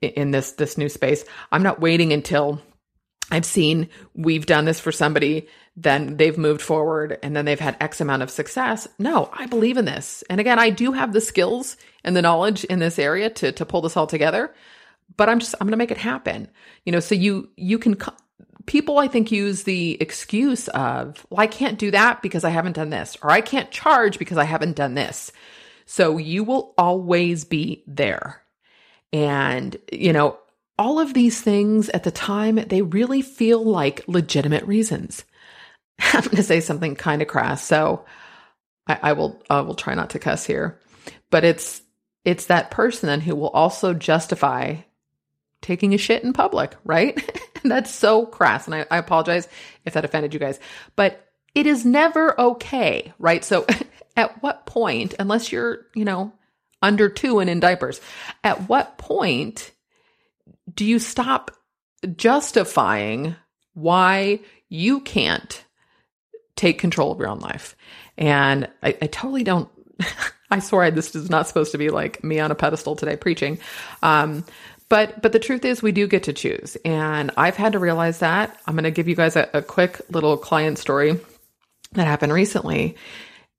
in this this new space. I'm not waiting until I've seen we've done this for somebody, then they've moved forward and then they've had X amount of success. No, I believe in this. And again, I do have the skills and the knowledge in this area to to pull this all together, but I'm just I'm going to make it happen. You know, so you you can people I think use the excuse of, well, I can't do that because I haven't done this, or I can't charge because I haven't done this. So you will always be there. And, you know, all of these things at the time, they really feel like legitimate reasons. I'm going to say something kind of crass, so I, I will I will try not to cuss here, but it's it's that person then who will also justify taking a shit in public, right? That's so crass, and I, I apologize if that offended you guys, but it is never okay, right? So at what point, unless you're, you know, under two and in diapers, at what point do you stop justifying why you can't take control of your own life? And I, I totally don't. I swear this is not supposed to be like me on a pedestal today preaching. Um, but but the truth is we do get to choose. And I've had to realize that. I'm going to give you guys a, a quick little client story that happened recently.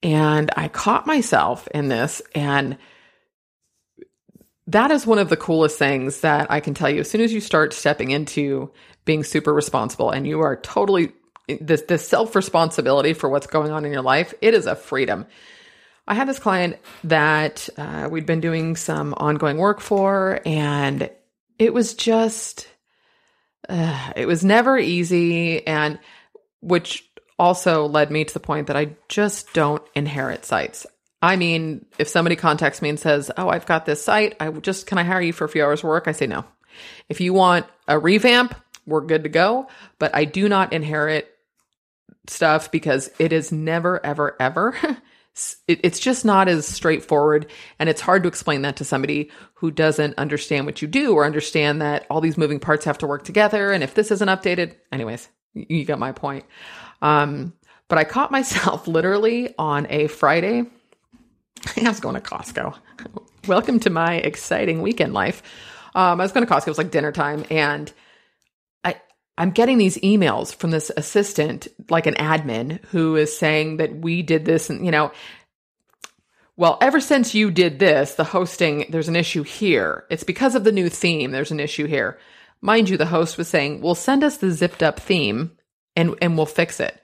And I caught myself in this. And that is one of the coolest things that I can tell you. As soon as you start stepping into being super responsible and you are totally this, this self responsibility for what's going on in your life, it is a freedom. I had this client that uh, we'd been doing some ongoing work for, and it was just, uh, it was never easy. And which also led me to the point that I just don't inherit sites. I mean, if somebody contacts me and says, "Oh, I've got this site. I just can I hire you for a few hours work?" I say no. If you want a revamp, we're good to go, but I do not inherit stuff because it is never ever ever it's just not as straightforward and it's hard to explain that to somebody who doesn't understand what you do or understand that all these moving parts have to work together and if this isn't updated anyways you got my point um, but I caught myself literally on a Friday. I was going to Costco. Welcome to my exciting weekend life. Um, I was going to Costco. It was like dinner time, and I'm getting these emails from this assistant, like an admin, who is saying that we did this, and you know, well, ever since you did this, the hosting, there's an issue here. It's because of the new theme. There's an issue here. Mind you, the host was saying, well, send us the zipped up theme and and we'll fix it.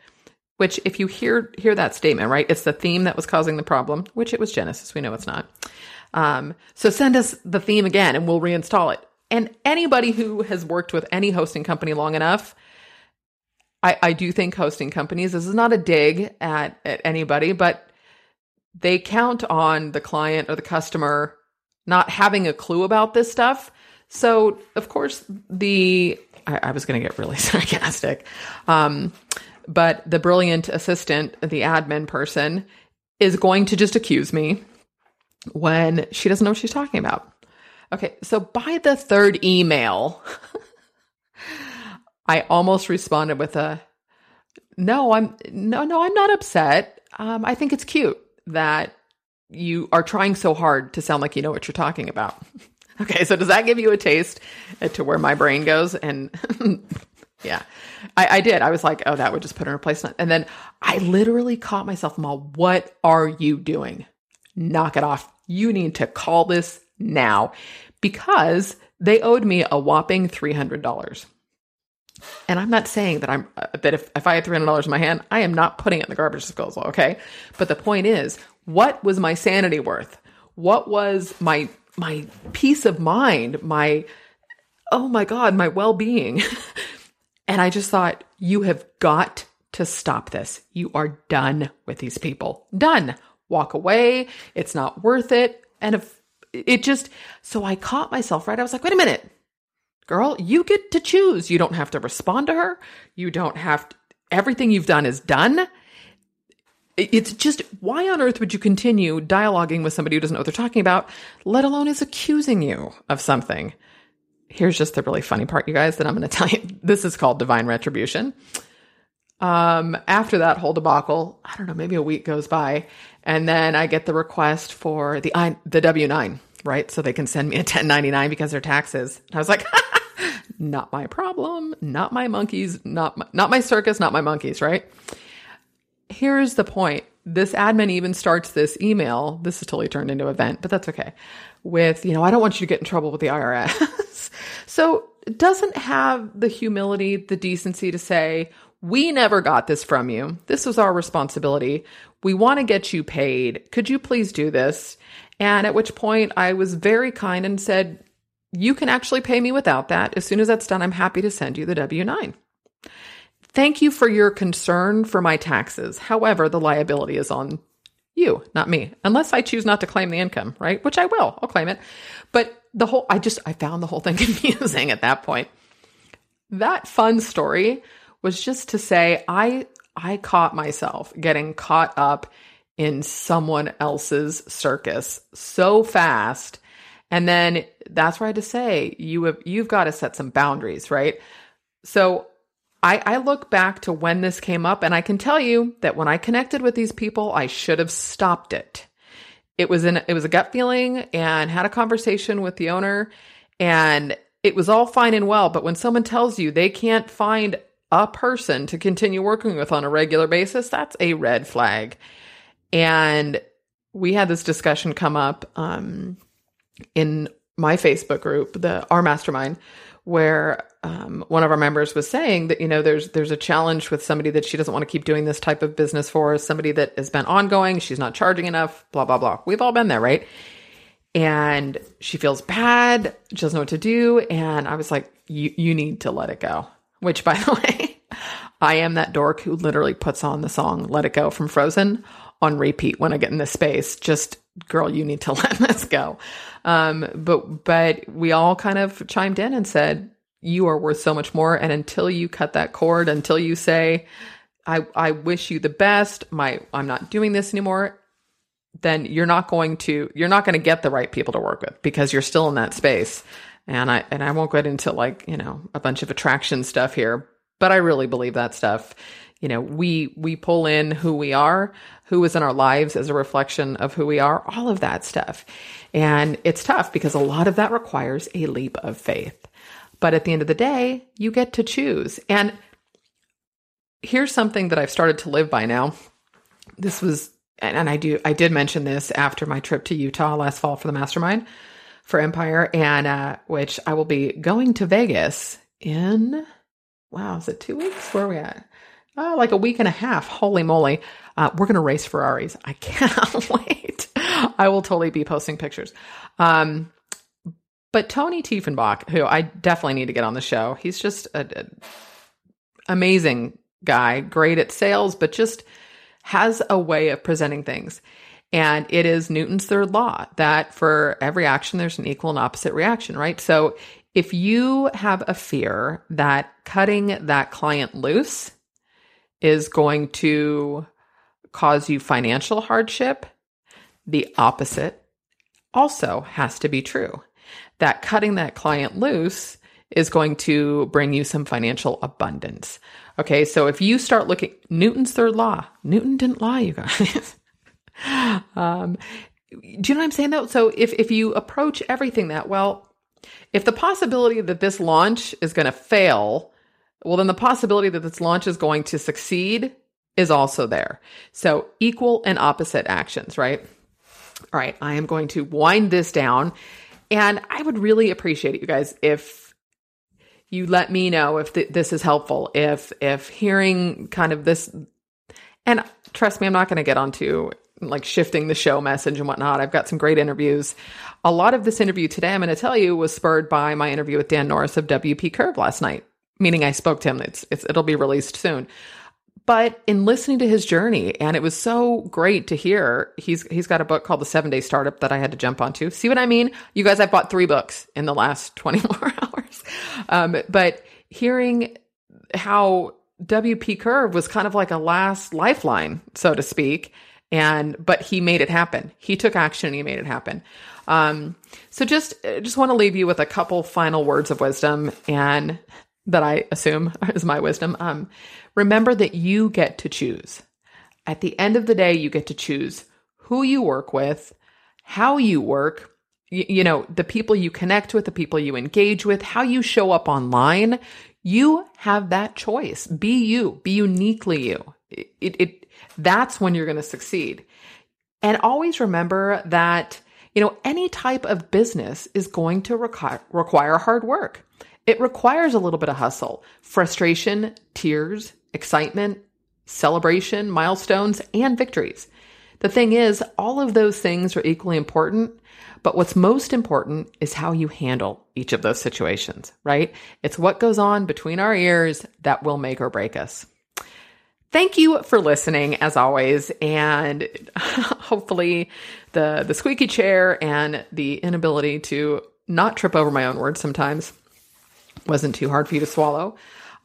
Which, if you hear hear that statement, right, it's the theme that was causing the problem, which it was Genesis. We know it's not. Um, so send us the theme again, and we'll reinstall it. And anybody who has worked with any hosting company long enough, I, I do think hosting companies. This is not a dig at at anybody, but they count on the client or the customer not having a clue about this stuff. So, of course, the I, I was going to get really sarcastic. Um, but the brilliant assistant, the admin person, is going to just accuse me when she doesn't know what she's talking about. Okay, so by the third email, I almost responded with a no, I'm no, no, I'm not upset. Um, I think it's cute that you are trying so hard to sound like you know what you're talking about. Okay, so does that give you a taste to where my brain goes? And yeah, I, I, did. I was like, oh, that would just put in a place. And then I literally caught myself, Mal, what are you doing? Knock it off. You need to call this now because they owed me a whopping $300. And I'm not saying that I'm uh, that if, if I had three hundred dollars in my hand, I am not putting it in the garbage disposal. Okay, but the point is, what was my sanity worth? What was my my peace of mind? My oh my god, my well being. and I just thought, you have got to stop this. You are done with these people. Done. Walk away. It's not worth it. And if it just so I caught myself right. I was like, wait a minute girl, you get to choose. You don't have to respond to her. You don't have to, everything you've done is done. It's just why on earth would you continue dialoguing with somebody who doesn't know what they're talking about, let alone is accusing you of something? Here's just the really funny part, you guys, that I'm going to tell you. This is called divine retribution. Um, after that whole debacle, I don't know, maybe a week goes by, and then I get the request for the I, the W nine, right? So they can send me a 1099 because they're taxes. And I was like, not my problem, not my monkeys, not my, not my circus, not my monkeys, right? Here's the point. This admin even starts this email. This is totally turned into event, but that's okay. With, you know, I don't want you to get in trouble with the IRS. so doesn't have the humility, the decency to say, we never got this from you. This was our responsibility. We want to get you paid. Could you please do this? And at which point I was very kind and said, you can actually pay me without that. As soon as that's done, I'm happy to send you the W 9. Thank you for your concern for my taxes. However, the liability is on you, not me, unless I choose not to claim the income, right? Which I will, I'll claim it. But the whole, I just, I found the whole thing confusing at that point. That fun story was just to say, I, I caught myself getting caught up in someone else's circus so fast and then that's where I had to say you have you've got to set some boundaries, right? So I, I look back to when this came up, and I can tell you that when I connected with these people, I should have stopped it. It was in it was a gut feeling, and had a conversation with the owner, and it was all fine and well. But when someone tells you they can't find a person to continue working with on a regular basis, that's a red flag. And we had this discussion come up um, in my Facebook group, the our mastermind, where um, one of our members was saying that you know there's there's a challenge with somebody that she doesn't want to keep doing this type of business for, somebody that has been ongoing, she's not charging enough, blah blah blah. We've all been there, right? And she feels bad, she doesn't know what to do, and I was like, you you need to let it go. Which, by the way, I am that dork who literally puts on the song "Let It Go" from Frozen on repeat when I get in this space. Just girl, you need to let this go. Um, but but we all kind of chimed in and said, you are worth so much more. And until you cut that cord, until you say, I, I wish you the best, my I'm not doing this anymore, then you're not going to you're not going to get the right people to work with because you're still in that space. And I and I won't get into like, you know, a bunch of attraction stuff here, but I really believe that stuff you know we we pull in who we are who is in our lives as a reflection of who we are all of that stuff. And it's tough because a lot of that requires a leap of faith. But at the end of the day you get to choose. And here's something that i've started to live by now. This was and i do i did mention this after my trip to utah last fall for the mastermind for empire and uh, which i will be going to vegas in wow is it two weeks? Where are we at uh, like a week and a half. Holy moly. Uh, we're going to race Ferraris. I can't wait. I will totally be posting pictures. Um, but Tony Tiefenbach, who I definitely need to get on the show, he's just an amazing guy, great at sales, but just has a way of presenting things. And it is Newton's third law that for every action, there's an equal and opposite reaction, right? So if you have a fear that cutting that client loose is going to cause you financial hardship, the opposite also has to be true. That cutting that client loose is going to bring you some financial abundance. Okay, so if you start looking, Newton's third law, Newton didn't lie, you guys. um, do you know what I'm saying though? So if, if you approach everything that, well, if the possibility that this launch is going to fail well, then the possibility that this launch is going to succeed is also there. So equal and opposite actions, right? All right, I am going to wind this down And I would really appreciate it, you guys, if you let me know if th- this is helpful, if if hearing kind of this, and trust me, I'm not going to get onto like shifting the show message and whatnot. I've got some great interviews. A lot of this interview today, I'm going to tell you, was spurred by my interview with Dan Norris of WP Curve last night. Meaning, I spoke to him. It's, it's it'll be released soon. But in listening to his journey, and it was so great to hear. He's he's got a book called The Seven Day Startup that I had to jump onto. See what I mean? You guys, I've bought three books in the last 24 hours. Um, but hearing how WP Curve was kind of like a last lifeline, so to speak, and but he made it happen. He took action and he made it happen. Um, so just just want to leave you with a couple final words of wisdom and that I assume is my wisdom. Um, remember that you get to choose. At the end of the day, you get to choose who you work with, how you work, you, you know, the people you connect with, the people you engage with, how you show up online. You have that choice. Be you, be uniquely you. It, it, it that's when you're going to succeed. And always remember that, you know, any type of business is going to require, require hard work. It requires a little bit of hustle, frustration, tears, excitement, celebration, milestones, and victories. The thing is, all of those things are equally important, but what's most important is how you handle each of those situations, right? It's what goes on between our ears that will make or break us. Thank you for listening as always. And hopefully the, the squeaky chair and the inability to not trip over my own words sometimes wasn't too hard for you to swallow.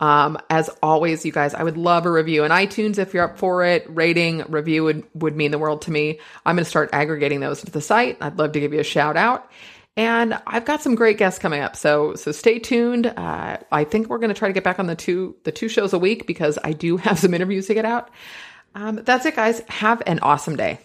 Um, as always, you guys, I would love a review in iTunes if you're up for it. Rating, review would, would mean the world to me. I'm going to start aggregating those to the site. I'd love to give you a shout out. And I've got some great guests coming up, so so stay tuned. Uh, I think we're going to try to get back on the two the two shows a week because I do have some interviews to get out. Um, that's it, guys. Have an awesome day.